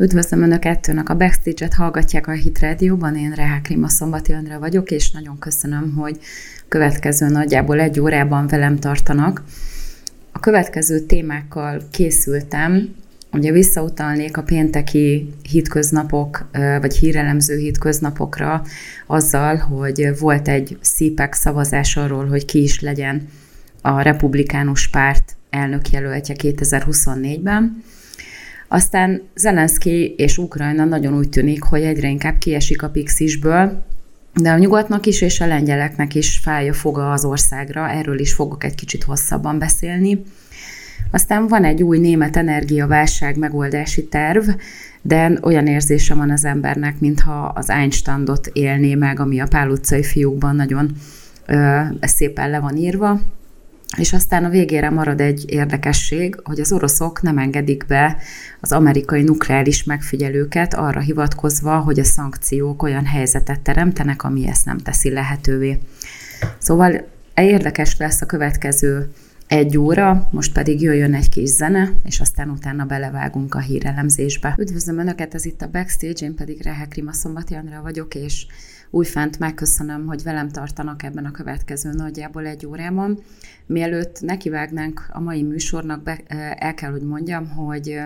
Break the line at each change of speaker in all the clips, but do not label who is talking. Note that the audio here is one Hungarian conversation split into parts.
Üdvözlöm Önöket, Önök a Backstage-et hallgatják a Hit Radio-ban, én Rehák Rima Szombati Önre vagyok, és nagyon köszönöm, hogy következő nagyjából egy órában velem tartanak. A következő témákkal készültem, ugye visszautalnék a pénteki hitköznapok, vagy hírelemző hitköznapokra azzal, hogy volt egy CPEC szavazás arról, hogy ki is legyen a republikánus párt elnökjelöltje 2024-ben, aztán Zelenszky és Ukrajna nagyon úgy tűnik, hogy egyre inkább kiesik a pixisből, de a nyugatnak is és a lengyeleknek is fája foga az országra, erről is fogok egy kicsit hosszabban beszélni. Aztán van egy új német energiaválság megoldási terv, de olyan érzése van az embernek, mintha az Einsteindot élné meg, ami a Pál utcai fiúkban nagyon ö, szépen le van írva. És aztán a végére marad egy érdekesség, hogy az oroszok nem engedik be az amerikai nukleáris megfigyelőket arra hivatkozva, hogy a szankciók olyan helyzetet teremtenek, ami ezt nem teszi lehetővé. Szóval érdekes lesz a következő egy óra, most pedig jöjjön egy kis zene, és aztán utána belevágunk a hírelemzésbe. Üdvözlöm Önöket, ez itt a Backstage, én pedig Rehek Rima Szombati Andrea vagyok, és újfent megköszönöm, hogy velem tartanak ebben a következő nagyjából egy órában. Mielőtt nekivágnánk a mai műsornak, be, el kell, hogy mondjam, hogy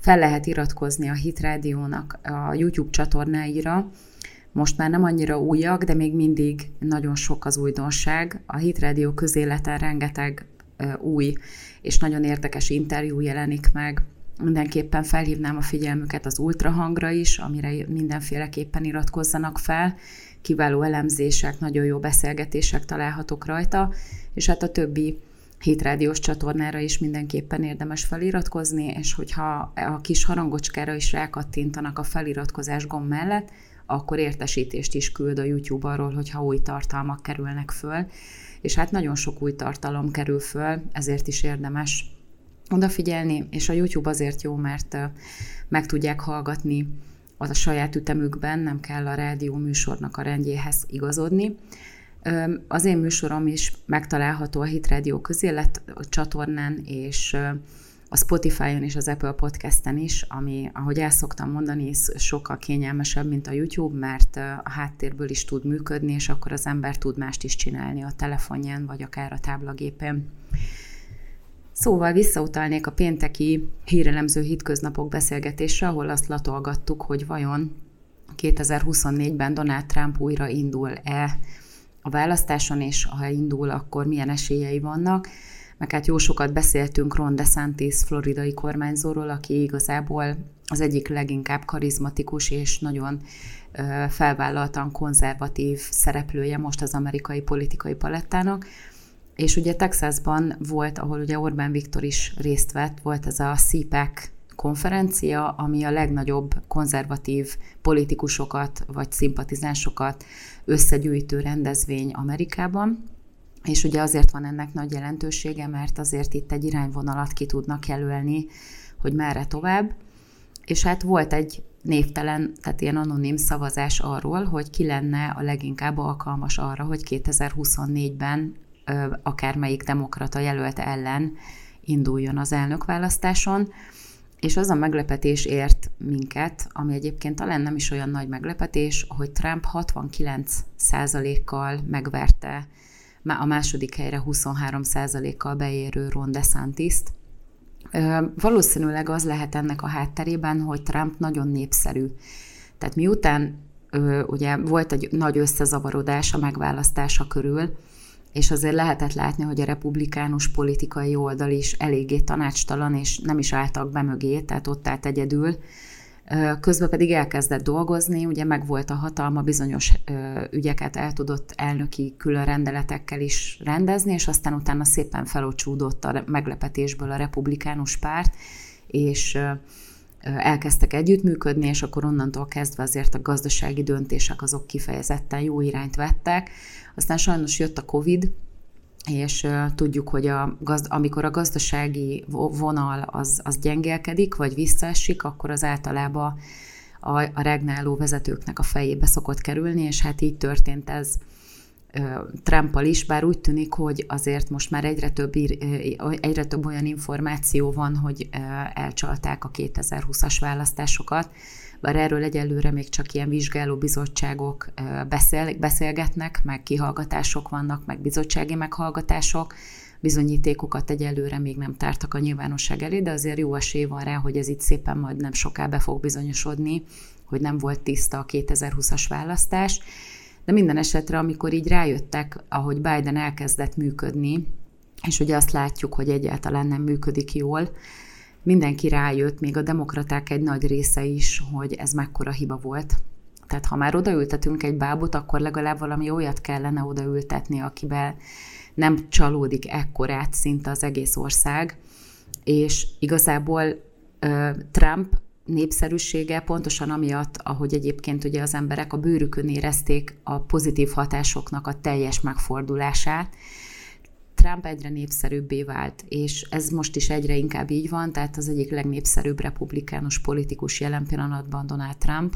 fel lehet iratkozni a Hit Rádiónak a YouTube csatornáira, most már nem annyira újak, de még mindig nagyon sok az újdonság. A Hit Rádió közéleten rengeteg új és nagyon érdekes interjú jelenik meg. Mindenképpen felhívnám a figyelmüket az ultrahangra is, amire mindenféleképpen iratkozzanak fel. Kiváló elemzések, nagyon jó beszélgetések találhatók rajta, és hát a többi hétrádiós csatornára is mindenképpen érdemes feliratkozni, és hogyha a kis harangocskára is rákattintanak a feliratkozás gomb mellett, akkor értesítést is küld a YouTube arról, hogyha új tartalmak kerülnek föl. És hát nagyon sok új tartalom kerül föl, ezért is érdemes odafigyelni, és a YouTube azért jó, mert meg tudják hallgatni az a saját ütemükben, nem kell a rádió műsornak a rendjéhez igazodni. Az én műsorom is megtalálható a Hit Radio közélet csatornán, és a Spotify-on és az Apple Podcast-en is, ami, ahogy el szoktam mondani, sokkal kényelmesebb, mint a YouTube, mert a háttérből is tud működni, és akkor az ember tud mást is csinálni a telefonján, vagy akár a táblagépén. Szóval visszautalnék a pénteki hírelemző hitköznapok beszélgetésre, ahol azt latolgattuk, hogy vajon 2024-ben Donald Trump újra indul-e a választáson, és ha indul, akkor milyen esélyei vannak. Meg hát jó sokat beszéltünk Ron DeSantis floridai kormányzóról, aki igazából az egyik leginkább karizmatikus és nagyon felvállaltan konzervatív szereplője most az amerikai politikai palettának. És ugye Texasban volt, ahol ugye Orbán Viktor is részt vett, volt ez a CPAC konferencia, ami a legnagyobb konzervatív politikusokat vagy szimpatizánsokat összegyűjtő rendezvény Amerikában. És ugye azért van ennek nagy jelentősége, mert azért itt egy irányvonalat ki tudnak jelölni, hogy merre tovább. És hát volt egy névtelen, tehát ilyen anonim szavazás arról, hogy ki lenne a leginkább alkalmas arra, hogy 2024-ben akármelyik demokrata jelölt ellen induljon az elnökválasztáson, és az a meglepetés ért minket, ami egyébként talán nem is olyan nagy meglepetés, hogy Trump 69%-kal megverte a második helyre 23%-kal beérő Ron DeSantis-t. Valószínűleg az lehet ennek a hátterében, hogy Trump nagyon népszerű. Tehát miután ugye volt egy nagy összezavarodás a megválasztása körül, és azért lehetett látni, hogy a republikánus politikai oldal is eléggé tanácstalan, és nem is álltak be mögé, tehát ott állt egyedül. Közben pedig elkezdett dolgozni, ugye megvolt a hatalma, bizonyos ügyeket el tudott elnöki külön rendeletekkel is rendezni, és aztán utána szépen felocsúdott a meglepetésből a republikánus párt, és elkezdtek együttműködni, és akkor onnantól kezdve azért a gazdasági döntések azok kifejezetten jó irányt vettek. Aztán sajnos jött a Covid, és tudjuk, hogy a gazd- amikor a gazdasági vonal az, az gyengélkedik, vagy visszaesik, akkor az általában a, a regnáló vezetőknek a fejébe szokott kerülni, és hát így történt ez Trumpal is, bár úgy tűnik, hogy azért most már egyre több, egyre több olyan információ van, hogy elcsalták a 2020-as választásokat, bár erről egyelőre még csak ilyen vizsgáló bizottságok beszél, beszélgetnek, meg kihallgatások vannak, meg bizottsági meghallgatások, bizonyítékokat egyelőre még nem tártak a nyilvánosság elé, de azért jó esély van rá, hogy ez itt szépen majd nem soká be fog bizonyosodni, hogy nem volt tiszta a 2020-as választás. De minden esetre, amikor így rájöttek, ahogy Biden elkezdett működni, és ugye azt látjuk, hogy egyáltalán nem működik jól, mindenki rájött, még a demokraták egy nagy része is, hogy ez mekkora hiba volt. Tehát ha már odaültetünk egy bábot, akkor legalább valami olyat kellene odaültetni, akivel nem csalódik ekkorát szinte az egész ország, és igazából Trump népszerűsége pontosan amiatt, ahogy egyébként ugye az emberek a bőrükön érezték a pozitív hatásoknak a teljes megfordulását, Trump egyre népszerűbbé vált, és ez most is egyre inkább így van, tehát az egyik legnépszerűbb republikánus politikus jelen pillanatban Donald Trump,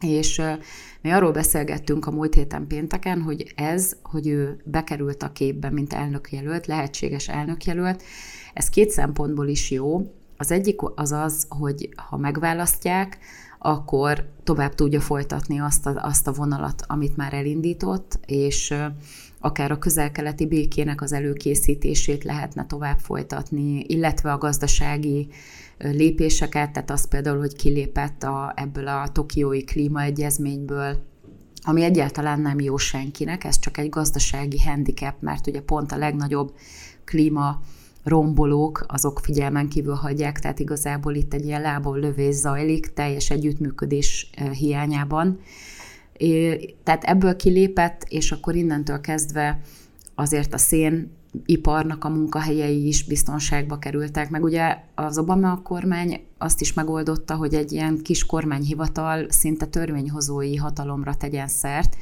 és mi arról beszélgettünk a múlt héten pénteken, hogy ez, hogy ő bekerült a képbe, mint elnökjelölt, lehetséges elnökjelölt, ez két szempontból is jó. Az egyik az az, hogy ha megválasztják, akkor tovább tudja folytatni azt a, azt a vonalat, amit már elindított, és akár a közel-keleti békének az előkészítését lehetne tovább folytatni, illetve a gazdasági lépéseket, tehát az például, hogy kilépett a, ebből a tokiói klímaegyezményből, ami egyáltalán nem jó senkinek, ez csak egy gazdasági handicap, mert ugye pont a legnagyobb klíma rombolók, azok figyelmen kívül hagyják, tehát igazából itt egy ilyen lából lövés zajlik, teljes együttműködés hiányában. Tehát ebből kilépett, és akkor innentől kezdve azért a szén iparnak a munkahelyei is biztonságba kerültek, meg ugye az Obama kormány azt is megoldotta, hogy egy ilyen kis kormányhivatal szinte törvényhozói hatalomra tegyen szert,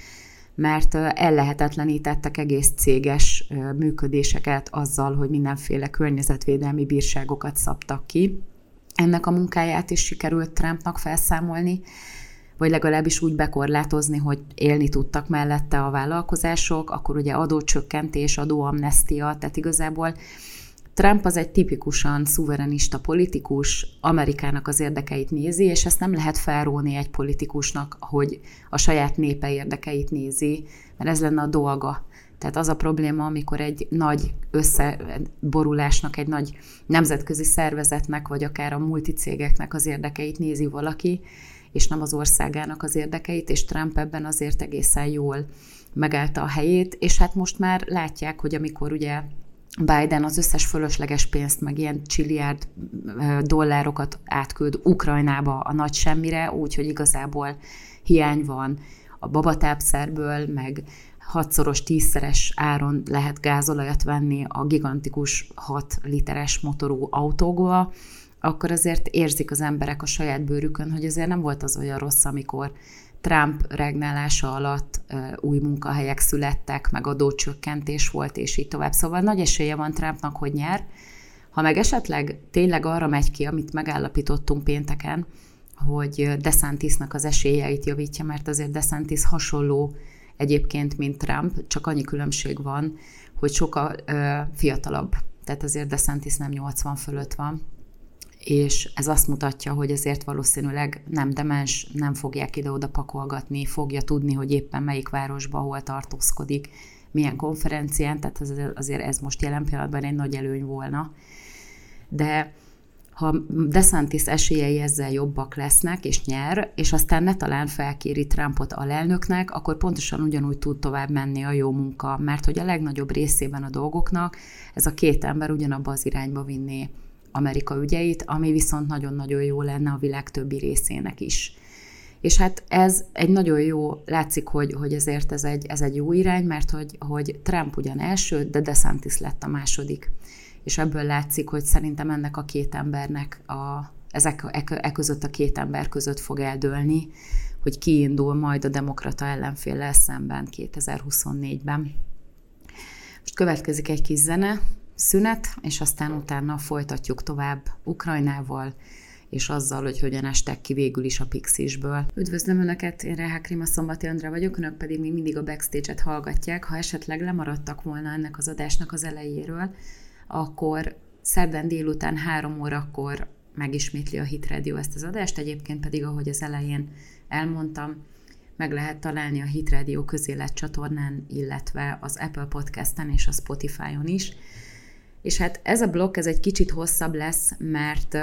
mert ellehetetlenítettek egész céges működéseket azzal, hogy mindenféle környezetvédelmi bírságokat szabtak ki. Ennek a munkáját is sikerült Trumpnak felszámolni, vagy legalábbis úgy bekorlátozni, hogy élni tudtak mellette a vállalkozások, akkor ugye adócsökkentés, adóamnestia, tehát igazából Trump az egy tipikusan szuverenista politikus, Amerikának az érdekeit nézi, és ezt nem lehet felróni egy politikusnak, hogy a saját népe érdekeit nézi, mert ez lenne a dolga. Tehát az a probléma, amikor egy nagy összeborulásnak, egy nagy nemzetközi szervezetnek, vagy akár a multicégeknek az érdekeit nézi valaki, és nem az országának az érdekeit, és Trump ebben azért egészen jól megállta a helyét, és hát most már látják, hogy amikor ugye Biden az összes fölösleges pénzt, meg ilyen csilliárd dollárokat átküld Ukrajnába a nagy semmire, úgyhogy igazából hiány van a babatápszerből, meg hatszoros, tízszeres áron lehet gázolajat venni a gigantikus 6 literes motorú autókba, akkor azért érzik az emberek a saját bőrükön, hogy azért nem volt az olyan rossz, amikor Trump regnálása alatt új munkahelyek születtek, meg adócsökkentés volt, és így tovább. Szóval nagy esélye van Trumpnak, hogy nyer. Ha meg esetleg tényleg arra megy ki, amit megállapítottunk pénteken, hogy DeSantisnak az esélyeit javítja, mert azért DeSantis hasonló egyébként, mint Trump, csak annyi különbség van, hogy sokkal ö, fiatalabb. Tehát azért DeSantis nem 80 fölött van, és ez azt mutatja, hogy azért valószínűleg nem demens, nem fogják ide-oda pakolgatni, fogja tudni, hogy éppen melyik városban hol tartózkodik, milyen konferencián, tehát azért ez most jelen pillanatban egy nagy előny volna. De ha DeSantis esélyei ezzel jobbak lesznek, és nyer, és aztán ne talán felkéri Trumpot alelnöknek, akkor pontosan ugyanúgy tud tovább menni a jó munka, mert hogy a legnagyobb részében a dolgoknak ez a két ember ugyanabba az irányba vinné Amerika ügyeit, ami viszont nagyon-nagyon jó lenne a világ többi részének is. És hát ez egy nagyon jó, látszik, hogy, hogy ezért ez egy, ez egy jó irány, mert hogy, hogy Trump ugyan első, de DeSantis lett a második. És ebből látszik, hogy szerintem ennek a két embernek, a, ezek e, e között a két ember között fog eldőlni, hogy kiindul majd a demokrata ellenféllel szemben 2024-ben. Most következik egy kis zene, szünet, és aztán utána folytatjuk tovább Ukrajnával, és azzal, hogy hogyan estek ki végül is a Pixisből. Üdvözlöm Önöket, én Rehák Rima Szombati Andra vagyok, Önök pedig még mindig a backstage-et hallgatják. Ha esetleg lemaradtak volna ennek az adásnak az elejéről, akkor szerdán délután három órakor megismétli a Hit Radio ezt az adást, egyébként pedig, ahogy az elején elmondtam, meg lehet találni a Hit Radio közélet csatornán, illetve az Apple Podcast-en és a Spotify-on is. És hát ez a blokk, ez egy kicsit hosszabb lesz, mert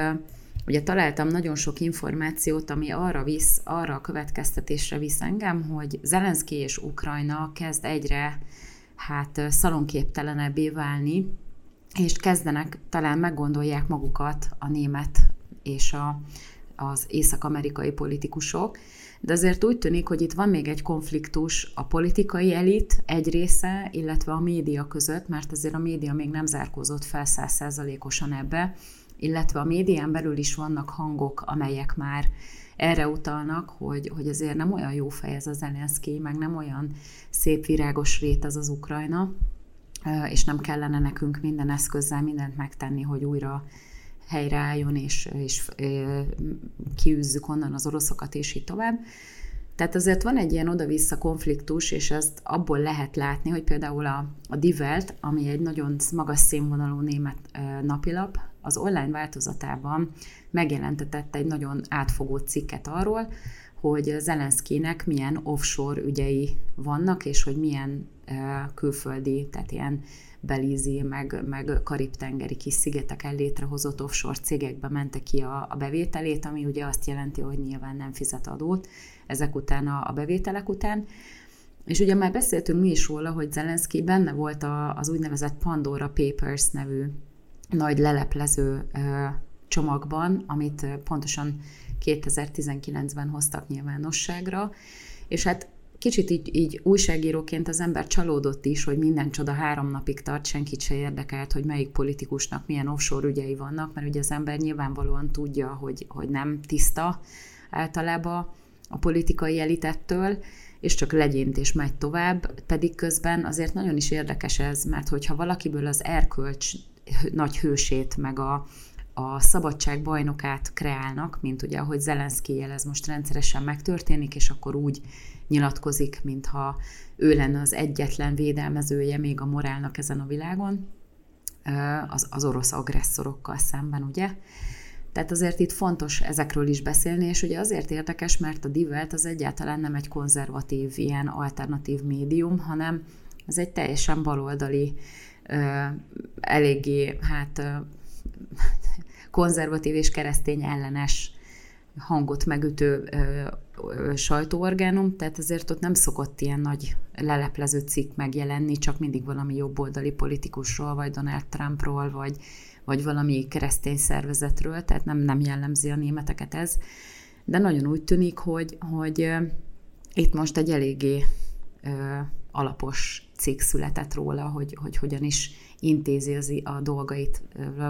ugye találtam nagyon sok információt, ami arra visz, arra a következtetésre visz engem, hogy Zelenszky és Ukrajna kezd egyre hát szalonképtelenebbé válni, és kezdenek, talán meggondolják magukat a német és a, az észak-amerikai politikusok, de azért úgy tűnik, hogy itt van még egy konfliktus a politikai elit egy része, illetve a média között, mert azért a média még nem zárkózott fel százszerzalékosan ebbe, illetve a médián belül is vannak hangok, amelyek már erre utalnak, hogy, hogy azért nem olyan jó fej ez az Zelenszky, meg nem olyan szép virágos rét ez az Ukrajna, és nem kellene nekünk minden eszközzel mindent megtenni, hogy újra helyreálljon, és, és kiűzzük onnan az oroszokat, és így tovább. Tehát azért van egy ilyen oda-vissza konfliktus, és ezt abból lehet látni, hogy például a, a Die Welt, ami egy nagyon magas színvonalú német napilap, az online változatában megjelentetett egy nagyon átfogó cikket arról, hogy Zelenszkinek milyen offshore ügyei vannak, és hogy milyen külföldi, tehát ilyen belízi, meg, meg karib-tengeri kis szigeteken létrehozott offshore cégekbe mente ki a, a bevételét, ami ugye azt jelenti, hogy nyilván nem fizet adót ezek után a, a bevételek után. És ugye már beszéltünk mi is róla, hogy Zelenszky benne volt a, az úgynevezett Pandora Papers nevű nagy leleplező csomagban, amit pontosan 2019-ben hoztak nyilvánosságra, és hát kicsit így, így újságíróként az ember csalódott is, hogy minden csoda három napig tart, senkit se érdekelt, hogy melyik politikusnak milyen offshore ügyei vannak, mert ugye az ember nyilvánvalóan tudja, hogy, hogy nem tiszta általában a politikai elitettől, és csak legyint és megy tovább, pedig közben azért nagyon is érdekes ez, mert hogyha valakiből az erkölcs nagy hősét, meg a, a szabadság bajnokát kreálnak, mint ugye, ahogy Zelenszky jel ez most rendszeresen megtörténik, és akkor úgy nyilatkozik, mintha ő lenne az egyetlen védelmezője még a morálnak ezen a világon, az, az orosz agresszorokkal szemben, ugye? Tehát azért itt fontos ezekről is beszélni, és ugye azért érdekes, mert a Divelt az egyáltalán nem egy konzervatív, ilyen alternatív médium, hanem ez egy teljesen baloldali, eléggé hát konzervatív és keresztény ellenes hangot megütő sajtóorgánum, tehát azért ott nem szokott ilyen nagy leleplező cikk megjelenni, csak mindig valami jobboldali politikusról, vagy Donald Trumpról, vagy, vagy valami keresztény szervezetről, tehát nem, nem jellemzi a németeket ez. De nagyon úgy tűnik, hogy, hogy itt most egy eléggé alapos cikk született róla, hogy, hogy hogyan is intézi az, a dolgait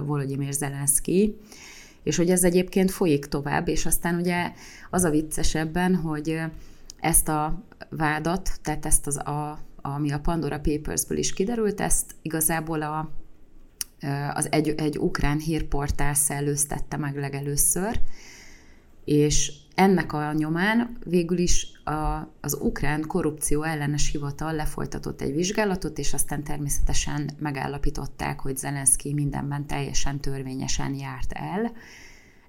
Volodymyr Zelenszky, és hogy ez egyébként folyik tovább, és aztán ugye az a viccesebben, hogy ezt a vádat, tehát ezt az, a, ami a Pandora Papersből is kiderült, ezt igazából a, az egy, egy ukrán hírportál szellőztette meg legelőször, és ennek a nyomán végül is a, az ukrán korrupció ellenes hivatal lefolytatott egy vizsgálatot, és aztán természetesen megállapították, hogy Zelenszky mindenben teljesen törvényesen járt el.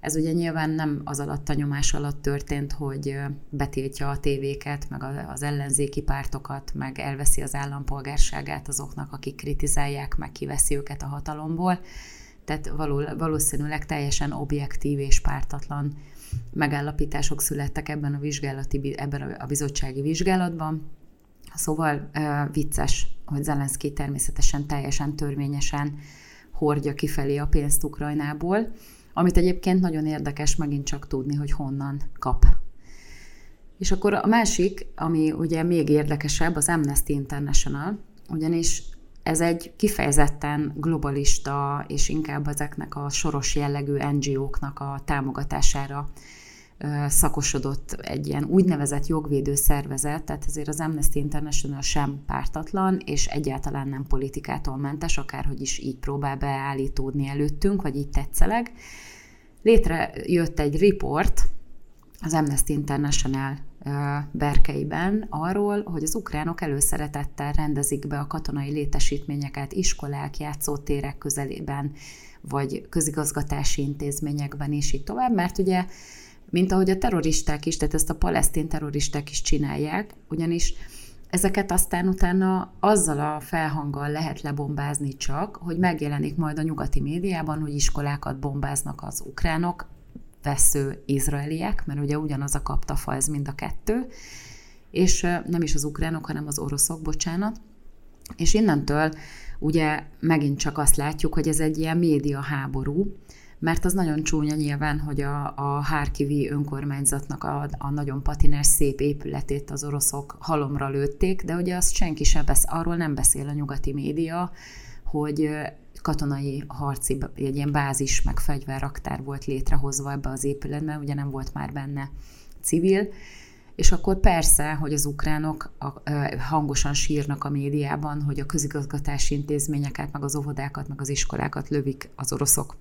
Ez ugye nyilván nem az alatt a nyomás alatt történt, hogy betiltja a tévéket, meg az ellenzéki pártokat, meg elveszi az állampolgárságát azoknak, akik kritizálják, meg kiveszi őket a hatalomból. Tehát való, valószínűleg teljesen objektív és pártatlan megállapítások születtek ebben a vizsgálati, ebben a bizottsági vizsgálatban. Szóval vicces, hogy Zelenszky természetesen teljesen törvényesen hordja kifelé a pénzt Ukrajnából, amit egyébként nagyon érdekes megint csak tudni, hogy honnan kap. És akkor a másik, ami ugye még érdekesebb, az Amnesty International, ugyanis ez egy kifejezetten globalista, és inkább ezeknek a soros jellegű NGO-knak a támogatására szakosodott egy ilyen úgynevezett jogvédő szervezet, tehát ezért az Amnesty International sem pártatlan, és egyáltalán nem politikától mentes, akárhogy is így próbál beállítódni előttünk, vagy így tetszeleg. létrejött egy riport az Amnesty International berkeiben arról, hogy az ukránok előszeretettel rendezik be a katonai létesítményeket iskolák, játszótérek közelében, vagy közigazgatási intézményekben, és így tovább, mert ugye, mint ahogy a terroristák is, tehát ezt a palesztin terroristák is csinálják, ugyanis ezeket aztán utána azzal a felhanggal lehet lebombázni csak, hogy megjelenik majd a nyugati médiában, hogy iskolákat bombáznak az ukránok, vesző izraeliek, mert ugye ugyanaz a kaptafa ez mind a kettő, és nem is az ukránok, hanem az oroszok, bocsánat. És innentől ugye megint csak azt látjuk, hogy ez egy ilyen média háború, mert az nagyon csúnya nyilván, hogy a, a Hárkivi önkormányzatnak a, a nagyon patinás szép épületét az oroszok halomra lőtték, de ugye azt senki sem besz, arról nem beszél a nyugati média, hogy katonai harci, egy ilyen bázis, meg fegyverraktár volt létrehozva ebbe az épületbe, ugye nem volt már benne civil, és akkor persze, hogy az ukránok hangosan sírnak a médiában, hogy a közigazgatási intézményeket, meg az óvodákat, meg az iskolákat lövik az oroszok.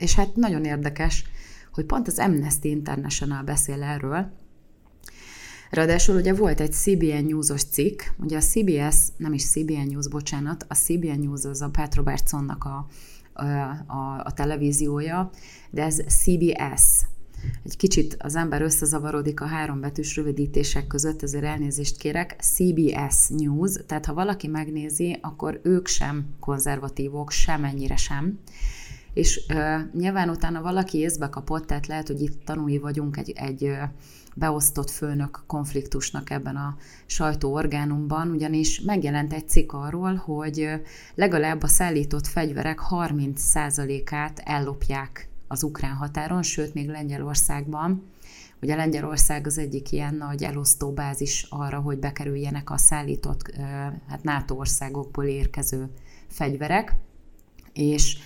És hát nagyon érdekes, hogy pont az Amnesty International beszél erről, Ráadásul ugye volt egy CBN News-os cikk, ugye a CBS, nem is CBN News, bocsánat, a CBN News az a Pat Robertsonnak a, a, a, televíziója, de ez CBS, egy kicsit az ember összezavarodik a három betűs rövidítések között, ezért elnézést kérek, CBS News, tehát ha valaki megnézi, akkor ők sem konzervatívok, semennyire sem. És uh, nyilván utána valaki észbe kapott, tehát lehet, hogy itt tanúi vagyunk egy, egy beosztott főnök konfliktusnak ebben a sajtóorgánumban, ugyanis megjelent egy cikk arról, hogy legalább a szállított fegyverek 30%-át ellopják az ukrán határon, sőt, még Lengyelországban. Ugye Lengyelország az egyik ilyen nagy elosztó bázis arra, hogy bekerüljenek a szállított hát NATO országokból érkező fegyverek, és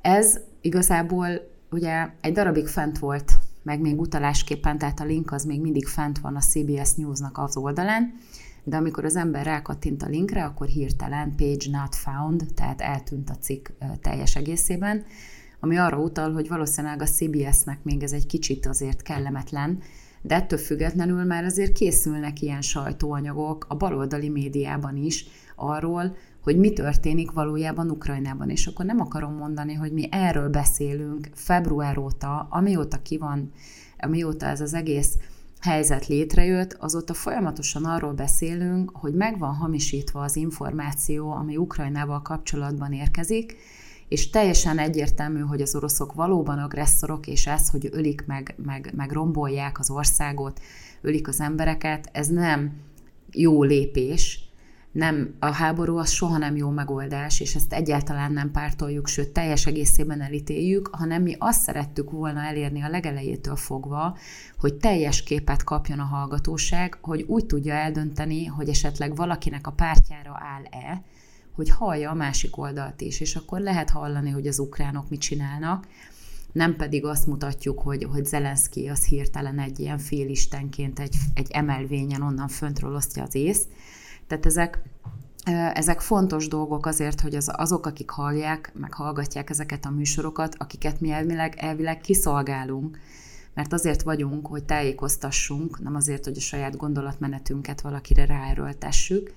ez igazából ugye egy darabig fent volt meg még utalásképpen, tehát a link az még mindig fent van a CBS News-nak az oldalán, de amikor az ember rákattint a linkre, akkor hirtelen page not found, tehát eltűnt a cikk teljes egészében, ami arra utal, hogy valószínűleg a CBS-nek még ez egy kicsit azért kellemetlen, de ettől függetlenül már azért készülnek ilyen sajtóanyagok a baloldali médiában is arról, hogy mi történik valójában Ukrajnában. És akkor nem akarom mondani, hogy mi erről beszélünk február óta, amióta ki van, amióta ez az egész helyzet létrejött, azóta folyamatosan arról beszélünk, hogy meg van hamisítva az információ, ami Ukrajnával kapcsolatban érkezik, és teljesen egyértelmű, hogy az oroszok valóban agresszorok, és ez, hogy ölik meg, meg, meg rombolják az országot, ölik az embereket, ez nem jó lépés, nem, a háború az soha nem jó megoldás, és ezt egyáltalán nem pártoljuk, sőt, teljes egészében elítéljük, hanem mi azt szerettük volna elérni a legelejétől fogva, hogy teljes képet kapjon a hallgatóság, hogy úgy tudja eldönteni, hogy esetleg valakinek a pártjára áll-e, hogy hallja a másik oldalt is, és akkor lehet hallani, hogy az ukránok mit csinálnak, nem pedig azt mutatjuk, hogy, hogy Zelenszky az hirtelen egy ilyen félistenként egy, egy emelvényen onnan föntről osztja az ész, tehát ezek, ezek fontos dolgok azért, hogy az, azok, akik hallják, meg hallgatják ezeket a műsorokat, akiket mi elvileg, elvileg kiszolgálunk, mert azért vagyunk, hogy tájékoztassunk, nem azért, hogy a saját gondolatmenetünket valakire ráerőltessük.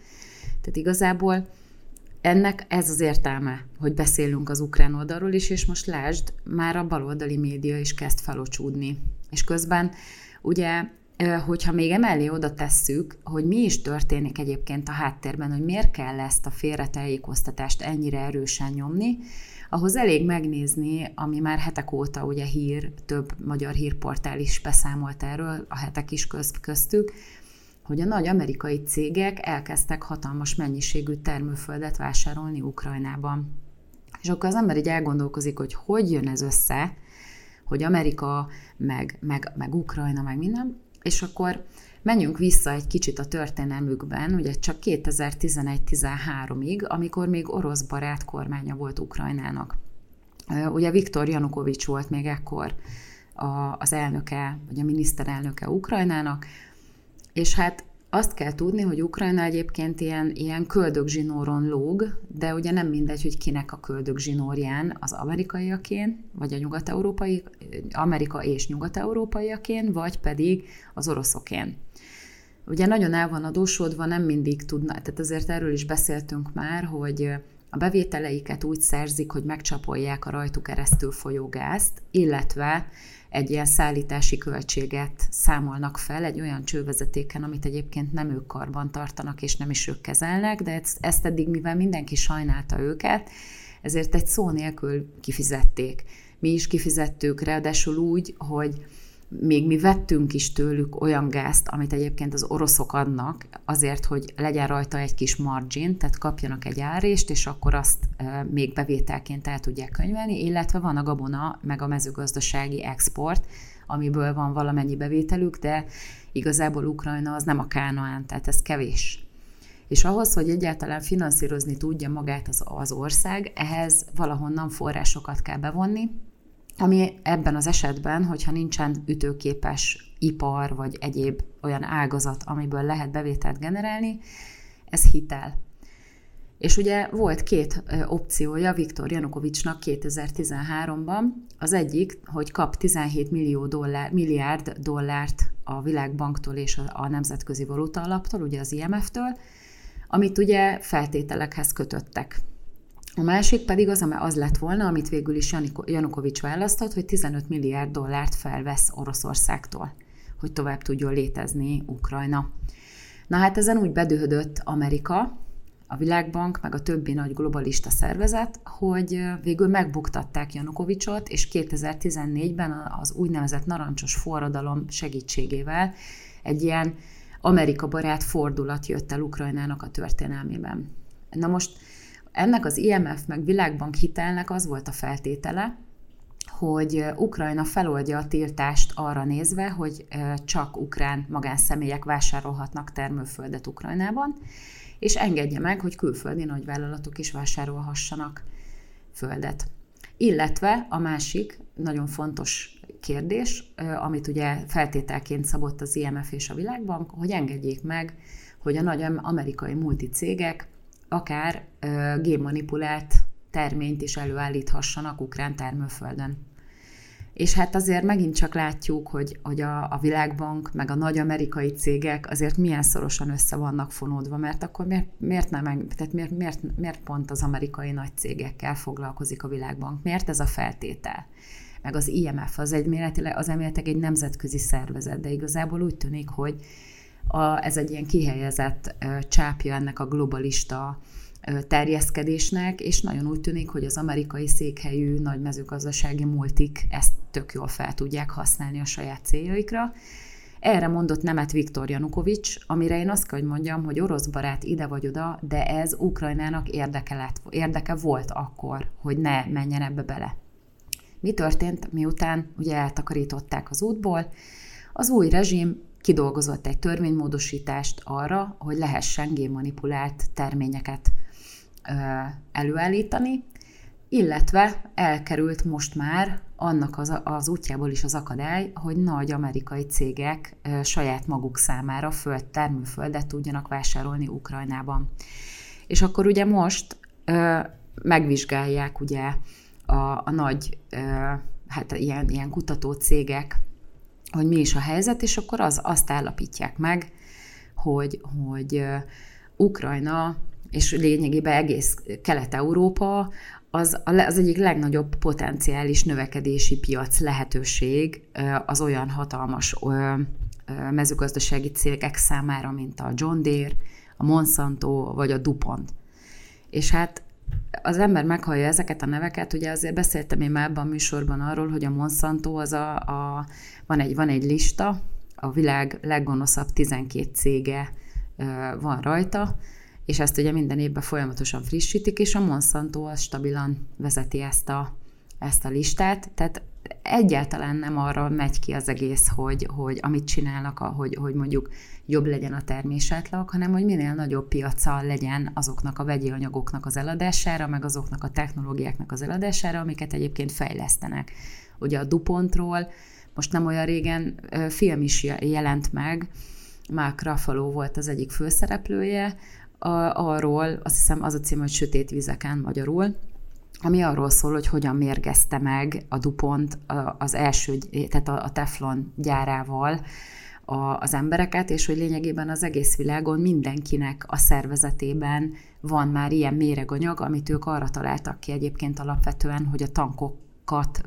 Tehát igazából ennek ez az értelme, hogy beszélünk az ukrán oldalról is, és most lásd, már a baloldali média is kezd felocsúdni. És közben ugye hogyha még emellé oda tesszük, hogy mi is történik egyébként a háttérben, hogy miért kell ezt a félretájékoztatást ennyire erősen nyomni, ahhoz elég megnézni, ami már hetek óta ugye hír, több magyar hírportál is beszámolt erről, a hetek is közt, köztük, hogy a nagy amerikai cégek elkezdtek hatalmas mennyiségű termőföldet vásárolni Ukrajnában. És akkor az ember így elgondolkozik, hogy hogy jön ez össze, hogy Amerika, meg, meg, meg Ukrajna, meg minden, és akkor menjünk vissza egy kicsit a történelmükben, ugye csak 2011-13-ig, amikor még orosz barát kormánya volt Ukrajnának. Ugye Viktor Janukovics volt még ekkor az elnöke, vagy a miniszterelnöke Ukrajnának, és hát azt kell tudni, hogy Ukrajna egyébként ilyen, ilyen köldögzsinóron lóg, de ugye nem mindegy, hogy kinek a köldögzsinórján, az amerikaiakén, vagy a nyugat-európai, Amerika és nyugat-európaiakén, vagy pedig az oroszokén. Ugye nagyon el van adósodva, nem mindig tudna, tehát azért erről is beszéltünk már, hogy a bevételeiket úgy szerzik, hogy megcsapolják a rajtuk keresztül folyó gázt, illetve egy ilyen szállítási költséget számolnak fel egy olyan csővezetéken, amit egyébként nem ők karban tartanak, és nem is ők kezelnek, de ezt, ezt eddig, mivel mindenki sajnálta őket, ezért egy szó nélkül kifizették. Mi is kifizettük, ráadásul úgy, hogy még mi vettünk is tőlük olyan gázt, amit egyébként az oroszok adnak, azért, hogy legyen rajta egy kis margin, tehát kapjanak egy árést, és akkor azt még bevételként el tudják könyvelni, illetve van a gabona, meg a mezőgazdasági export, amiből van valamennyi bevételük, de igazából Ukrajna az nem a Kánaán, tehát ez kevés. És ahhoz, hogy egyáltalán finanszírozni tudja magát az, az ország, ehhez valahonnan forrásokat kell bevonni, ami ebben az esetben, hogyha nincsen ütőképes ipar vagy egyéb olyan ágazat, amiből lehet bevételt generálni, ez hitel. És ugye volt két opciója Viktor Janukovicsnak 2013-ban. Az egyik, hogy kap 17 millió dollár, milliárd dollárt a Világbanktól és a Nemzetközi Valuta Alaptól, ugye az IMF-től, amit ugye feltételekhez kötöttek. A másik pedig az, az lett volna, amit végül is Janukovics választott, hogy 15 milliárd dollárt felvesz Oroszországtól, hogy tovább tudjon létezni Ukrajna. Na hát ezen úgy bedőhödött Amerika, a Világbank, meg a többi nagy globalista szervezet, hogy végül megbuktatták Janukovicsot, és 2014-ben az úgynevezett narancsos forradalom segítségével egy ilyen Amerika barát fordulat jött el Ukrajnának a történelmében. Na most ennek az IMF meg Világbank hitelnek az volt a feltétele, hogy Ukrajna feloldja a tiltást arra nézve, hogy csak ukrán magánszemélyek vásárolhatnak termőföldet Ukrajnában, és engedje meg, hogy külföldi nagyvállalatok is vásárolhassanak földet. Illetve a másik nagyon fontos kérdés, amit ugye feltételként szabott az IMF és a Világbank, hogy engedjék meg, hogy a nagy amerikai multicégek akár ö, génmanipulált terményt is előállíthassanak ukrán termőföldön. És hát azért megint csak látjuk, hogy, hogy a, a Világbank, meg a nagy amerikai cégek azért milyen szorosan össze vannak fonódva, mert akkor miért, miért nem, tehát miért, miért, miért pont az amerikai nagy cégekkel foglalkozik a Világbank? Miért ez a feltétel? Meg az IMF, az, egy, az elméletileg egy nemzetközi szervezet, de igazából úgy tűnik, hogy a, ez egy ilyen kihelyezett csápja ennek a globalista terjeszkedésnek, és nagyon úgy tűnik, hogy az amerikai székhelyű nagy mezőgazdasági multik ezt tök jól fel tudják használni a saját céljaikra. Erre mondott nemet Viktor Janukovics, amire én azt kell, hogy mondjam, hogy orosz barát ide vagy oda, de ez Ukrajnának érdeke, lett, érdeke volt akkor, hogy ne menjen ebbe bele. Mi történt, miután ugye eltakarították az útból? Az új rezsim kidolgozott egy törvénymódosítást arra, hogy lehessen génmanipulált terményeket előállítani, illetve elkerült most már annak az, az útjából is az akadály, hogy nagy amerikai cégek saját maguk számára föld, termőföldet tudjanak vásárolni Ukrajnában. És akkor ugye most megvizsgálják ugye a, a nagy hát ilyen, ilyen kutató cégek hogy mi is a helyzet, és akkor az, azt állapítják meg, hogy, hogy Ukrajna és lényegében egész Kelet-Európa az, az egyik legnagyobb potenciális növekedési piac lehetőség az olyan hatalmas mezőgazdasági cégek számára, mint a John Deere, a Monsanto vagy a DuPont. És hát az ember meghallja ezeket a neveket, ugye azért beszéltem én már ebben a műsorban arról, hogy a Monsanto az a, a van, egy, van egy lista, a világ leggonoszabb 12 cége van rajta, és ezt ugye minden évben folyamatosan frissítik, és a Monsanto az stabilan vezeti ezt a, ezt a listát, tehát egyáltalán nem arra megy ki az egész, hogy, hogy amit csinálnak, hogy, hogy mondjuk jobb legyen a termésátlag, hanem hogy minél nagyobb piaca legyen azoknak a vegyi anyagoknak az eladására, meg azoknak a technológiáknak az eladására, amiket egyébként fejlesztenek. Ugye a DuPontról most nem olyan régen film is jelent meg, Mark Ruffalo volt az egyik főszereplője, a, arról, azt hiszem az a cím, hogy Sötét vizeken magyarul, ami arról szól, hogy hogyan mérgezte meg a Dupont az első, tehát a Teflon gyárával a, az embereket, és hogy lényegében az egész világon mindenkinek a szervezetében van már ilyen méreganyag, amit ők arra találtak ki egyébként alapvetően, hogy a tankok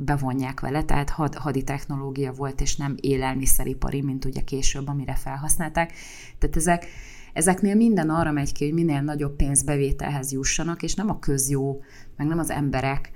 bevonják vele, tehát had, hadi technológia volt, és nem élelmiszeripari, mint ugye később, amire felhasználták. Tehát ezek, ezeknél minden arra megy ki, hogy minél nagyobb pénzbevételhez jussanak, és nem a közjó, meg nem az emberek.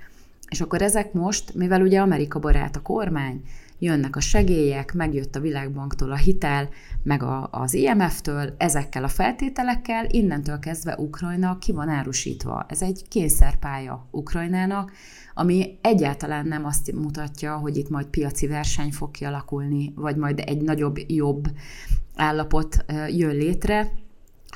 És akkor ezek most, mivel ugye Amerika barát a kormány, jönnek a segélyek, megjött a Világbanktól a hitel, meg a, az IMF-től, ezekkel a feltételekkel, innentől kezdve Ukrajna ki van árusítva. Ez egy kényszerpálya Ukrajnának, ami egyáltalán nem azt mutatja, hogy itt majd piaci verseny fog kialakulni, vagy majd egy nagyobb, jobb állapot jön létre,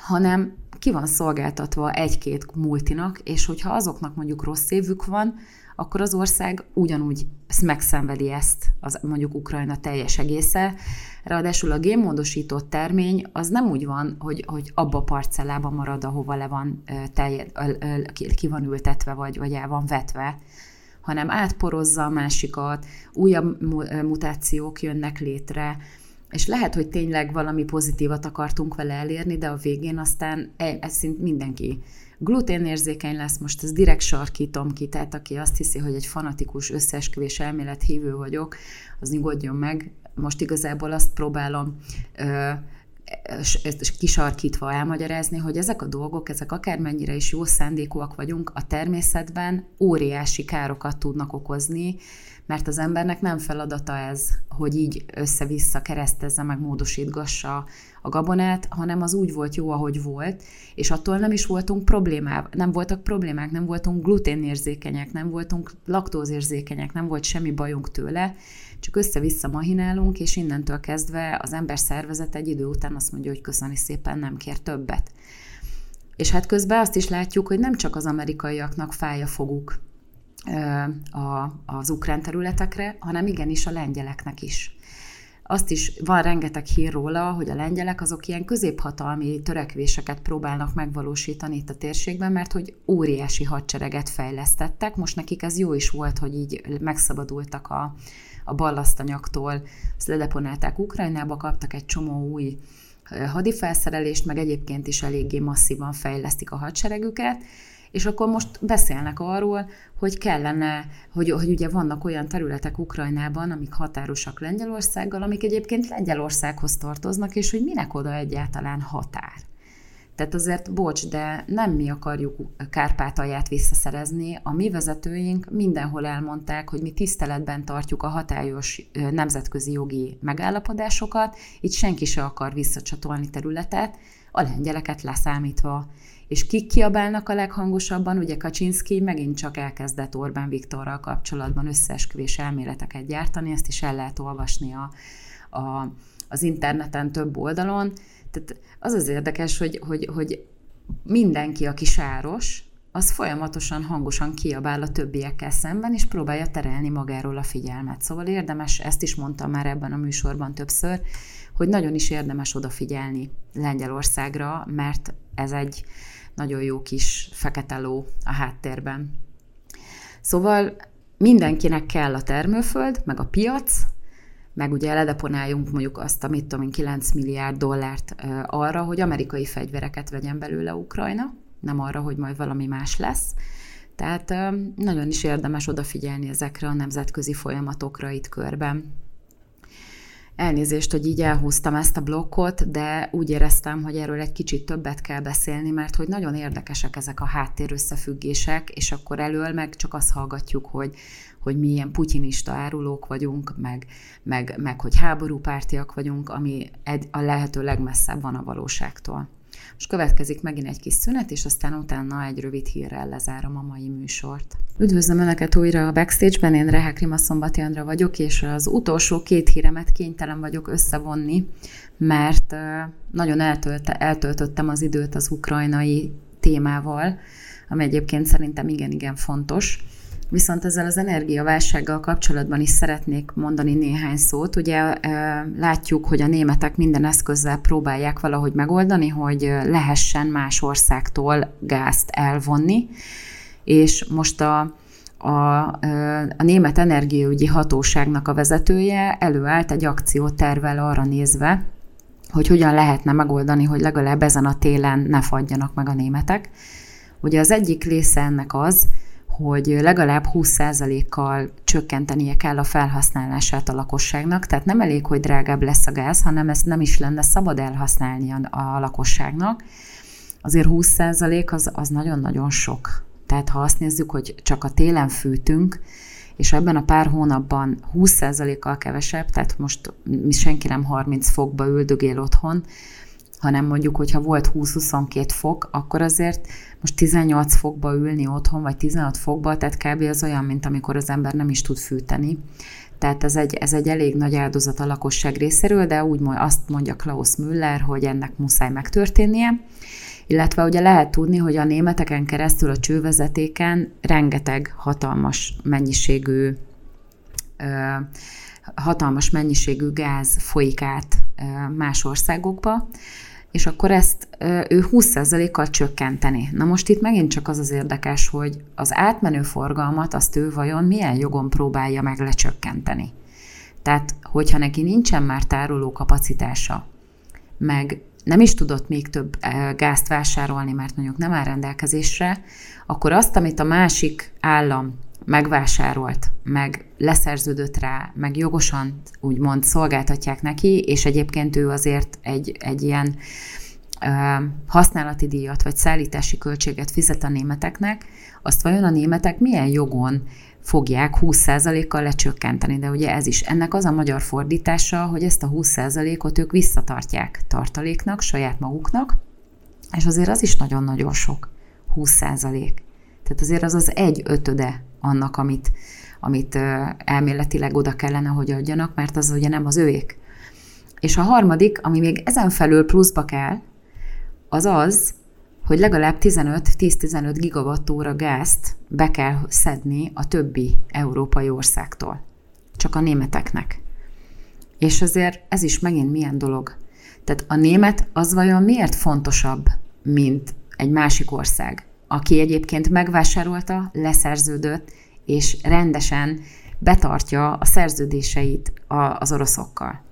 hanem ki van szolgáltatva egy-két multinak, és hogyha azoknak mondjuk rossz évük van, akkor az ország ugyanúgy megszenvedi ezt, az mondjuk Ukrajna teljes egésze. Ráadásul a génmódosított termény az nem úgy van, hogy, hogy abba a parcellában marad, ahova le van, telje, ki van ültetve, vagy, vagy el van vetve, hanem átporozza a másikat, újabb mutációk jönnek létre, és lehet, hogy tényleg valami pozitívat akartunk vele elérni, de a végén aztán e, ez szint mindenki gluténérzékeny lesz, most ez direkt sarkítom ki, tehát aki azt hiszi, hogy egy fanatikus összeesküvés elmélet hívő vagyok, az nyugodjon meg. Most igazából azt próbálom ö, kisarkítva elmagyarázni, hogy ezek a dolgok, ezek akármennyire is jó szándékúak vagyunk, a természetben óriási károkat tudnak okozni, mert az embernek nem feladata ez, hogy így össze-vissza keresztezze, meg módosítgassa a gabonát, hanem az úgy volt jó, ahogy volt, és attól nem is voltunk problémák, nem voltak problémák, nem voltunk gluténérzékenyek, nem voltunk laktózérzékenyek, nem volt semmi bajunk tőle, csak össze-vissza mahinálunk, és innentől kezdve az ember szervezet egy idő után azt mondja, hogy köszöni szépen, nem kér többet. És hát közben azt is látjuk, hogy nem csak az amerikaiaknak fáj a foguk a, az ukrán területekre, hanem igenis a lengyeleknek is. Azt is van rengeteg hír róla, hogy a lengyelek azok ilyen középhatalmi törekvéseket próbálnak megvalósítani itt a térségben, mert hogy óriási hadsereget fejlesztettek. Most nekik ez jó is volt, hogy így megszabadultak a, a ballasztanyagtól, ezt ledeponálták Ukrajnába, kaptak egy csomó új hadifelszerelést, meg egyébként is eléggé masszívan fejlesztik a hadseregüket, és akkor most beszélnek arról, hogy kellene, hogy, hogy ugye vannak olyan területek Ukrajnában, amik határosak Lengyelországgal, amik egyébként Lengyelországhoz tartoznak, és hogy minek oda egyáltalán határ. Tehát azért, bocs, de nem mi akarjuk Kárpátalját visszaszerezni. A mi vezetőink mindenhol elmondták, hogy mi tiszteletben tartjuk a hatályos nemzetközi jogi megállapodásokat, itt senki se akar visszacsatolni területet, a lengyeleket leszámítva. És kik kiabálnak a leghangosabban? Ugye Kaczynszki megint csak elkezdett Orbán Viktorral kapcsolatban összeesküvés elméleteket gyártani, ezt is el lehet olvasni a, a, az interneten több oldalon. Tehát az az érdekes, hogy, hogy, hogy mindenki, aki sáros, az folyamatosan hangosan kiabál a többiekkel szemben, és próbálja terelni magáról a figyelmet. Szóval érdemes, ezt is mondtam már ebben a műsorban többször, hogy nagyon is érdemes odafigyelni Lengyelországra, mert ez egy nagyon jó kis fekete ló a háttérben. Szóval mindenkinek kell a termőföld, meg a piac, meg ugye ledeponáljunk mondjuk azt, amit tudom 9 milliárd dollárt arra, hogy amerikai fegyvereket vegyen belőle Ukrajna, nem arra, hogy majd valami más lesz. Tehát nagyon is érdemes odafigyelni ezekre a nemzetközi folyamatokra itt körben. Elnézést, hogy így elhúztam ezt a blokkot, de úgy éreztem, hogy erről egy kicsit többet kell beszélni, mert hogy nagyon érdekesek ezek a háttér összefüggések, és akkor elől meg csak azt hallgatjuk, hogy, hogy mi ilyen putyinista árulók vagyunk, meg, meg, meg hogy háborúpártiak vagyunk, ami a lehető legmesszebb van a valóságtól. Most következik megint egy kis szünet, és aztán utána egy rövid hírrel lezárom a mai műsort. Üdvözlöm Önöket újra a Backstage-ben, én Rehek Rima Szombati Andra vagyok, és az utolsó két híremet kénytelen vagyok összevonni, mert nagyon eltölte, eltöltöttem az időt az ukrajnai témával, ami egyébként szerintem igen-igen fontos Viszont ezzel az energiaválsággal kapcsolatban is szeretnék mondani néhány szót. Ugye látjuk, hogy a németek minden eszközzel próbálják valahogy megoldani, hogy lehessen más országtól gázt elvonni, és most a a, a Német Energiaügyi Hatóságnak a vezetője előállt egy akciótervel arra nézve, hogy hogyan lehetne megoldani, hogy legalább ezen a télen ne fagyjanak meg a németek. Ugye az egyik része ennek az, hogy legalább 20%-kal csökkentenie kell a felhasználását a lakosságnak, tehát nem elég, hogy drágább lesz a gáz, hanem ezt nem is lenne szabad elhasználni a lakosságnak. Azért 20% az, az nagyon-nagyon sok. Tehát ha azt nézzük, hogy csak a télen fűtünk, és ebben a pár hónapban 20%-kal kevesebb, tehát most mi senki nem 30 fokba üldögél otthon, hanem mondjuk, hogyha volt 20-22 fok, akkor azért most 18 fokba ülni otthon, vagy 16 fokba, tehát kb. az olyan, mint amikor az ember nem is tud fűteni. Tehát ez egy, ez egy elég nagy áldozat a lakosság részéről, de úgy azt mondja Klaus Müller, hogy ennek muszáj megtörténnie. Illetve ugye lehet tudni, hogy a németeken keresztül a csővezetéken rengeteg hatalmas mennyiségű hatalmas mennyiségű gáz folyik át más országokba, és akkor ezt ő 20%-kal csökkenteni. Na most itt megint csak az az érdekes, hogy az átmenő forgalmat azt ő vajon milyen jogon próbálja meg lecsökkenteni. Tehát, hogyha neki nincsen már tároló kapacitása, meg nem is tudott még több gázt vásárolni, mert mondjuk nem áll rendelkezésre, akkor azt, amit a másik állam megvásárolt, meg leszerződött rá, meg jogosan úgymond szolgáltatják neki, és egyébként ő azért egy, egy ilyen ö, használati díjat vagy szállítási költséget fizet a németeknek, azt vajon a németek milyen jogon fogják 20%-kal lecsökkenteni, de ugye ez is. Ennek az a magyar fordítása, hogy ezt a 20%-ot ők visszatartják tartaléknak, saját maguknak, és azért az is nagyon-nagyon sok, 20%. Tehát azért az az egy ötöde annak, amit, amit elméletileg oda kellene, hogy adjanak, mert az ugye nem az őék. És a harmadik, ami még ezen felül pluszba kell, az az, hogy legalább 15-10-15 gigawattóra gázt be kell szedni a többi európai országtól. Csak a németeknek. És azért ez is megint milyen dolog. Tehát a német az vajon miért fontosabb, mint egy másik ország, aki egyébként megvásárolta, leszerződött, és rendesen betartja a szerződéseit az oroszokkal.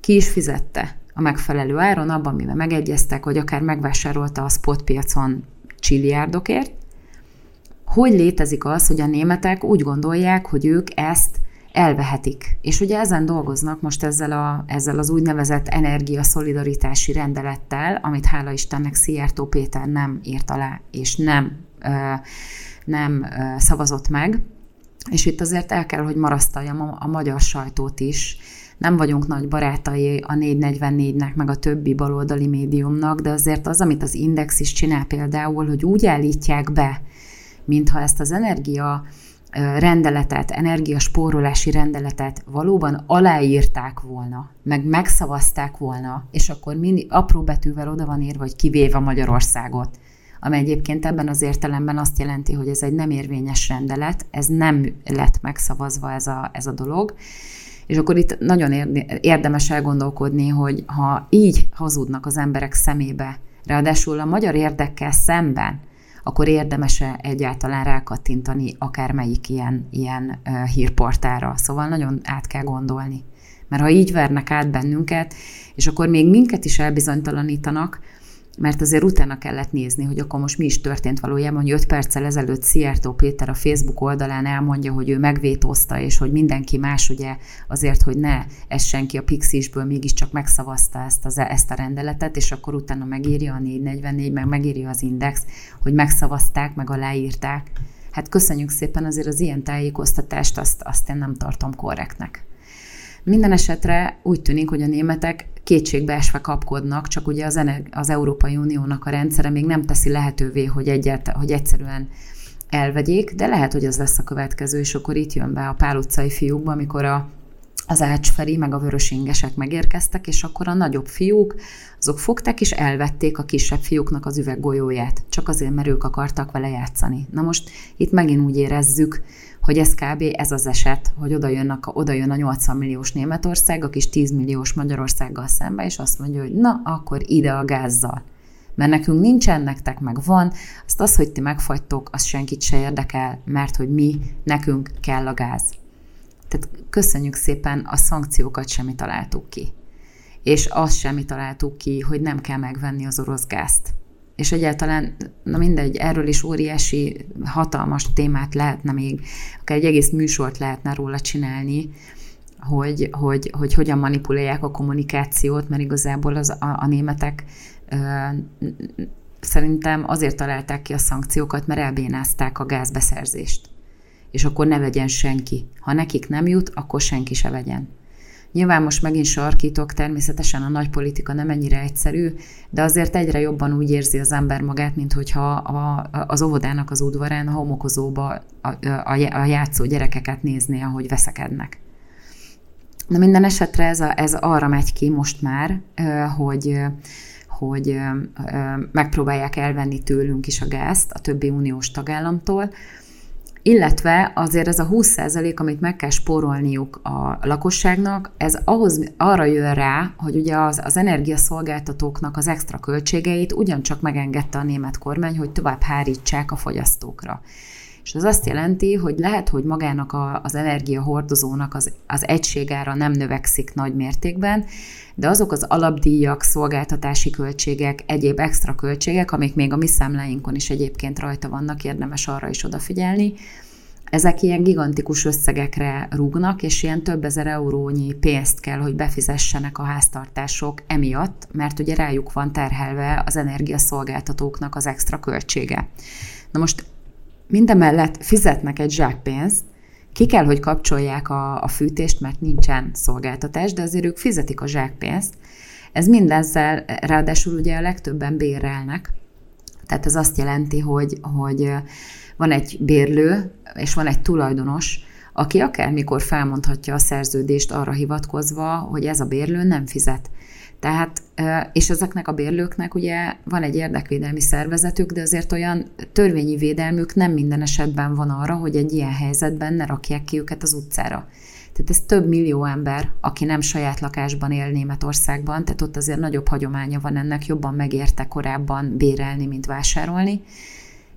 Ki is fizette? a megfelelő áron, abban, mivel megegyeztek, hogy akár megvásárolta a spot piacon csilliárdokért, hogy létezik az, hogy a németek úgy gondolják, hogy ők ezt elvehetik. És ugye ezen dolgoznak most ezzel, a, ezzel az úgynevezett energiaszolidaritási rendelettel, amit hála Istennek Szijjártó Péter nem írt alá, és nem, nem szavazott meg. És itt azért el kell, hogy marasztaljam a, a magyar sajtót is, nem vagyunk nagy barátai a 444-nek, meg a többi baloldali médiumnak, de azért az, amit az Index is csinál például, hogy úgy állítják be, mintha ezt az energia rendeletet, energiaspórolási rendeletet valóban aláírták volna, meg megszavazták volna, és akkor mini, apró betűvel oda van írva, hogy kivéve Magyarországot, ami egyébként ebben az értelemben azt jelenti, hogy ez egy nem érvényes rendelet, ez nem lett megszavazva ez a, ez a dolog, és akkor itt nagyon érdemes elgondolkodni, hogy ha így hazudnak az emberek szemébe, ráadásul a magyar érdekkel szemben, akkor érdemes-e egyáltalán rákattintani akármelyik ilyen, ilyen hírportára. Szóval nagyon át kell gondolni. Mert ha így vernek át bennünket, és akkor még minket is elbizonytalanítanak, mert azért utána kellett nézni, hogy akkor most mi is történt valójában, hogy 5 perccel ezelőtt Szijjártó Péter a Facebook oldalán elmondja, hogy ő megvétózta, és hogy mindenki más ugye azért, hogy ne essen ki a Pixisből, mégiscsak megszavazta ezt, az, ezt a rendeletet, és akkor utána megírja a 444, meg megírja az Index, hogy megszavazták, meg aláírták. Hát köszönjük szépen azért az ilyen tájékoztatást, azt, azt én nem tartom korrektnek. Minden esetre úgy tűnik, hogy a németek kétségbeesve kapkodnak, csak ugye az, az Európai Uniónak a rendszere még nem teszi lehetővé, hogy, egyet, hogy egyszerűen elvegyék, de lehet, hogy az lesz a következő, és akkor itt jön be a Pál utcai fiúkba, amikor a az ácsferi, meg a vörösingesek megérkeztek, és akkor a nagyobb fiúk, azok fogták és elvették a kisebb fiúknak az üveggolyóját, csak azért, mert ők akartak vele játszani. Na most itt megint úgy érezzük, hogy ez kb. ez az eset, hogy oda, jönnek, oda jön a 80 milliós Németország, a kis 10 milliós Magyarországgal szembe, és azt mondja, hogy na, akkor ide a gázzal. Mert nekünk nincsen, nektek meg van, azt az, hogy ti megfagytok, az senkit se érdekel, mert hogy mi, nekünk kell a gáz. Tehát köszönjük szépen, a szankciókat semmi találtuk ki. És azt semmi találtuk ki, hogy nem kell megvenni az orosz gázt. És egyáltalán, na mindegy, erről is óriási, hatalmas témát lehetne még, akár egy egész műsort lehetne róla csinálni, hogy, hogy, hogy hogyan manipulálják a kommunikációt, mert igazából az, a, a németek ö, szerintem azért találták ki a szankciókat, mert elbénázták a gázbeszerzést és akkor ne vegyen senki. Ha nekik nem jut, akkor senki se vegyen. Nyilván most megint sarkítok, természetesen a nagy politika nem ennyire egyszerű, de azért egyre jobban úgy érzi az ember magát, mint hogyha a, az óvodának az udvarán, a homokozóba a, a, a játszó gyerekeket nézné, ahogy veszekednek. Na minden esetre ez, a, ez arra megy ki most már, hogy hogy megpróbálják elvenni tőlünk is a gázt a többi uniós tagállamtól, illetve azért ez a 20% amit meg kell spórolniuk a lakosságnak, ez ahhoz, arra jön rá, hogy ugye az, az energiaszolgáltatóknak az extra költségeit ugyancsak megengedte a német kormány, hogy tovább hárítsák a fogyasztókra. És ez azt jelenti, hogy lehet, hogy magának a, az energiahordozónak az, az egységára nem növekszik nagy mértékben, de azok az alapdíjak, szolgáltatási költségek, egyéb extra költségek, amik még a mi számláinkon is egyébként rajta vannak, érdemes arra is odafigyelni, ezek ilyen gigantikus összegekre rúgnak, és ilyen több ezer eurónyi pénzt kell, hogy befizessenek a háztartások emiatt, mert ugye rájuk van terhelve az energiaszolgáltatóknak az extra költsége. Na most mindemellett fizetnek egy zsákpénzt, ki kell, hogy kapcsolják a, a fűtést, mert nincsen szolgáltatás, de azért ők fizetik a zsákpénzt. Ez mindezzel, ráadásul ugye a legtöbben bérelnek, tehát ez azt jelenti, hogy, hogy van egy bérlő, és van egy tulajdonos, aki akármikor felmondhatja a szerződést arra hivatkozva, hogy ez a bérlő nem fizet. Tehát, és ezeknek a bérlőknek ugye van egy érdekvédelmi szervezetük, de azért olyan törvényi védelmük nem minden esetben van arra, hogy egy ilyen helyzetben ne rakják ki őket az utcára. Tehát ez több millió ember, aki nem saját lakásban él Németországban, tehát ott azért nagyobb hagyománya van ennek, jobban megérte korábban bérelni, mint vásárolni.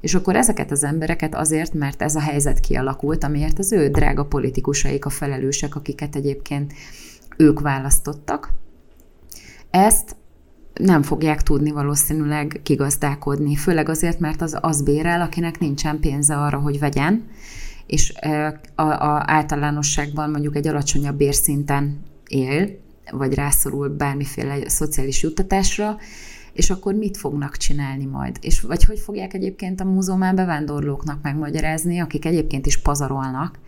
És akkor ezeket az embereket azért, mert ez a helyzet kialakult, amiért az ő drága politikusaik a felelősek, akiket egyébként ők választottak, ezt nem fogják tudni valószínűleg kigazdálkodni, főleg azért, mert az az bérel, akinek nincsen pénze arra, hogy vegyen, és a, a általánosságban mondjuk egy alacsonyabb bérszinten él, vagy rászorul bármiféle szociális juttatásra, és akkor mit fognak csinálni majd? És vagy hogy fogják egyébként a múzeumán bevándorlóknak megmagyarázni, akik egyébként is pazarolnak,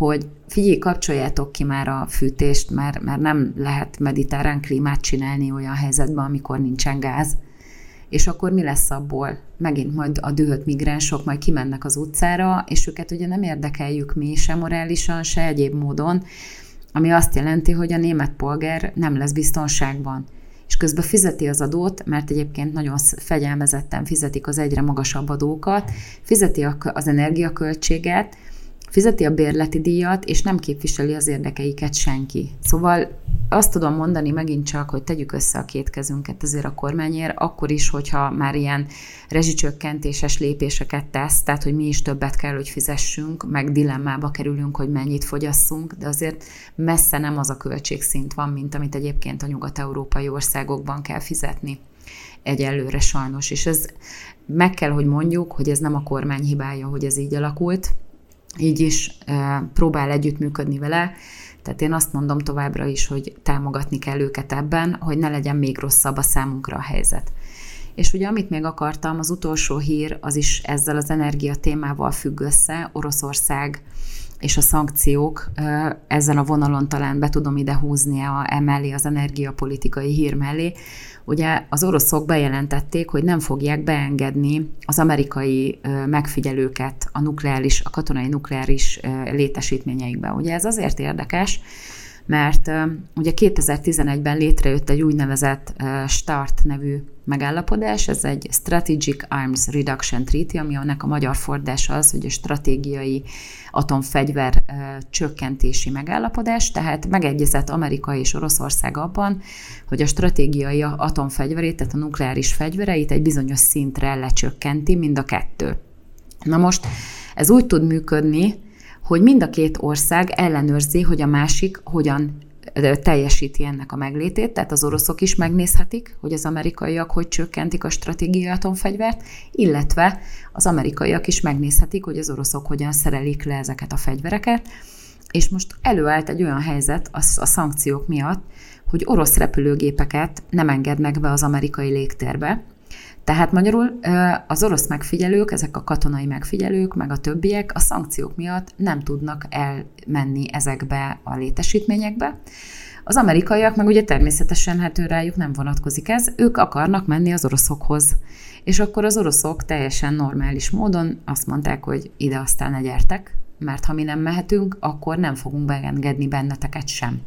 hogy figyelj, kapcsoljátok ki már a fűtést, mert, mert nem lehet mediterrán klímát csinálni olyan helyzetben, amikor nincsen gáz. És akkor mi lesz abból? Megint majd a dühött migránsok majd kimennek az utcára, és őket ugye nem érdekeljük mi, se morálisan, se egyéb módon, ami azt jelenti, hogy a német polgár nem lesz biztonságban. És közben fizeti az adót, mert egyébként nagyon fegyelmezetten fizetik az egyre magasabb adókat, fizeti az energiaköltséget, fizeti a bérleti díjat, és nem képviseli az érdekeiket senki. Szóval azt tudom mondani megint csak, hogy tegyük össze a két kezünket azért a kormányért, akkor is, hogyha már ilyen rezsicsökkentéses lépéseket tesz, tehát hogy mi is többet kell, hogy fizessünk, meg dilemmába kerülünk, hogy mennyit fogyasszunk, de azért messze nem az a költségszint van, mint amit egyébként a nyugat-európai országokban kell fizetni egyelőre sajnos. És ez meg kell, hogy mondjuk, hogy ez nem a kormány hibája, hogy ez így alakult, így is próbál együttműködni vele, tehát én azt mondom továbbra is, hogy támogatni kell őket ebben, hogy ne legyen még rosszabb a számunkra a helyzet. És ugye amit még akartam, az utolsó hír, az is ezzel az energia témával függ össze, Oroszország és a szankciók, ezen a vonalon talán be tudom ide húzni a, emellé az energiapolitikai hír mellé, Ugye az oroszok bejelentették, hogy nem fogják beengedni az amerikai megfigyelőket a nukleáris, a katonai nukleáris létesítményeikbe. Ugye ez azért érdekes, mert ugye 2011-ben létrejött egy úgynevezett START nevű megállapodás, ez egy Strategic Arms Reduction Treaty, ami annak a magyar fordása az, hogy a stratégiai atomfegyver csökkentési megállapodás, tehát megegyezett Amerika és Oroszország abban, hogy a stratégiai atomfegyverét, tehát a nukleáris fegyvereit egy bizonyos szintre lecsökkenti mind a kettő. Na most ez úgy tud működni, hogy mind a két ország ellenőrzi, hogy a másik hogyan teljesíti ennek a meglétét, tehát az oroszok is megnézhetik, hogy az amerikaiak hogy csökkentik a stratégiai atomfegyvert, illetve az amerikaiak is megnézhetik, hogy az oroszok hogyan szerelik le ezeket a fegyvereket, és most előállt egy olyan helyzet a, a szankciók miatt, hogy orosz repülőgépeket nem engednek be az amerikai légtérbe, tehát magyarul az orosz megfigyelők, ezek a katonai megfigyelők, meg a többiek a szankciók miatt nem tudnak elmenni ezekbe a létesítményekbe. Az amerikaiak meg ugye természetesen hát rájuk nem vonatkozik ez, ők akarnak menni az oroszokhoz. És akkor az oroszok teljesen normális módon azt mondták, hogy ide aztán ne gyertek, mert ha mi nem mehetünk, akkor nem fogunk beengedni benneteket sem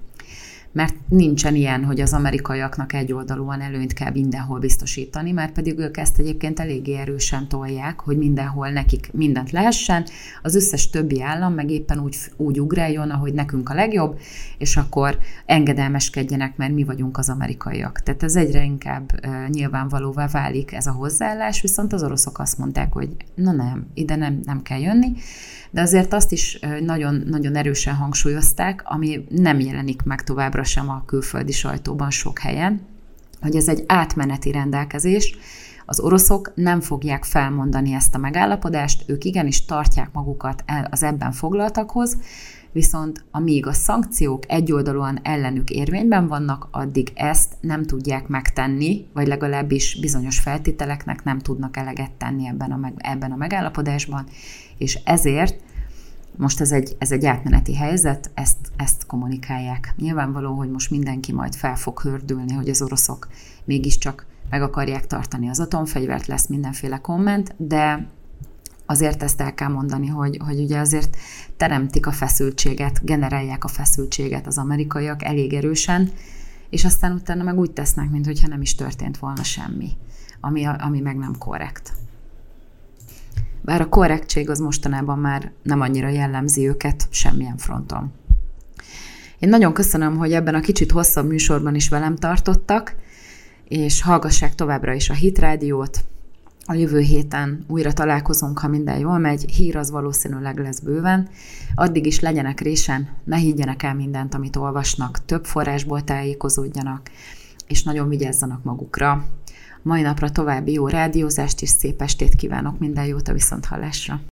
mert nincsen ilyen, hogy az amerikaiaknak egyoldalúan előnyt kell mindenhol biztosítani, mert pedig ők ezt egyébként eléggé erősen tolják, hogy mindenhol nekik mindent lehessen, az összes többi állam meg éppen úgy, úgy ugráljon, ahogy nekünk a legjobb, és akkor engedelmeskedjenek, mert mi vagyunk az amerikaiak. Tehát ez egyre inkább nyilvánvalóvá válik ez a hozzáállás, viszont az oroszok azt mondták, hogy na nem, ide nem, nem kell jönni, de azért azt is nagyon, nagyon erősen hangsúlyozták, ami nem jelenik meg továbbra sem a külföldi sajtóban sok helyen, hogy ez egy átmeneti rendelkezés, az oroszok nem fogják felmondani ezt a megállapodást, ők igenis tartják magukat az ebben foglaltakhoz, viszont amíg a szankciók egyoldalúan ellenük érvényben vannak, addig ezt nem tudják megtenni, vagy legalábbis bizonyos feltételeknek nem tudnak eleget tenni ebben a, meg, ebben a megállapodásban, és ezért most ez egy, ez egy átmeneti helyzet, ezt, ezt kommunikálják. Nyilvánvaló, hogy most mindenki majd fel fog hördülni, hogy az oroszok mégiscsak meg akarják tartani az atomfegyvert, lesz mindenféle komment, de azért ezt el kell mondani, hogy, hogy ugye azért teremtik a feszültséget, generálják a feszültséget az amerikaiak elég erősen, és aztán utána meg úgy tesznek, mintha nem is történt volna semmi, ami, ami meg nem korrekt. Bár a korrektség az mostanában már nem annyira jellemzi őket semmilyen fronton. Én nagyon köszönöm, hogy ebben a kicsit hosszabb műsorban is velem tartottak, és hallgassák továbbra is a Hit Rádiót. A jövő héten újra találkozunk, ha minden jól megy, hír az valószínűleg lesz bőven. Addig is legyenek résen, ne higgyenek el mindent, amit olvasnak, több forrásból tájékozódjanak, és nagyon vigyázzanak magukra. Mai napra további jó rádiózást és szép estét kívánok, minden jót a viszonthallásra!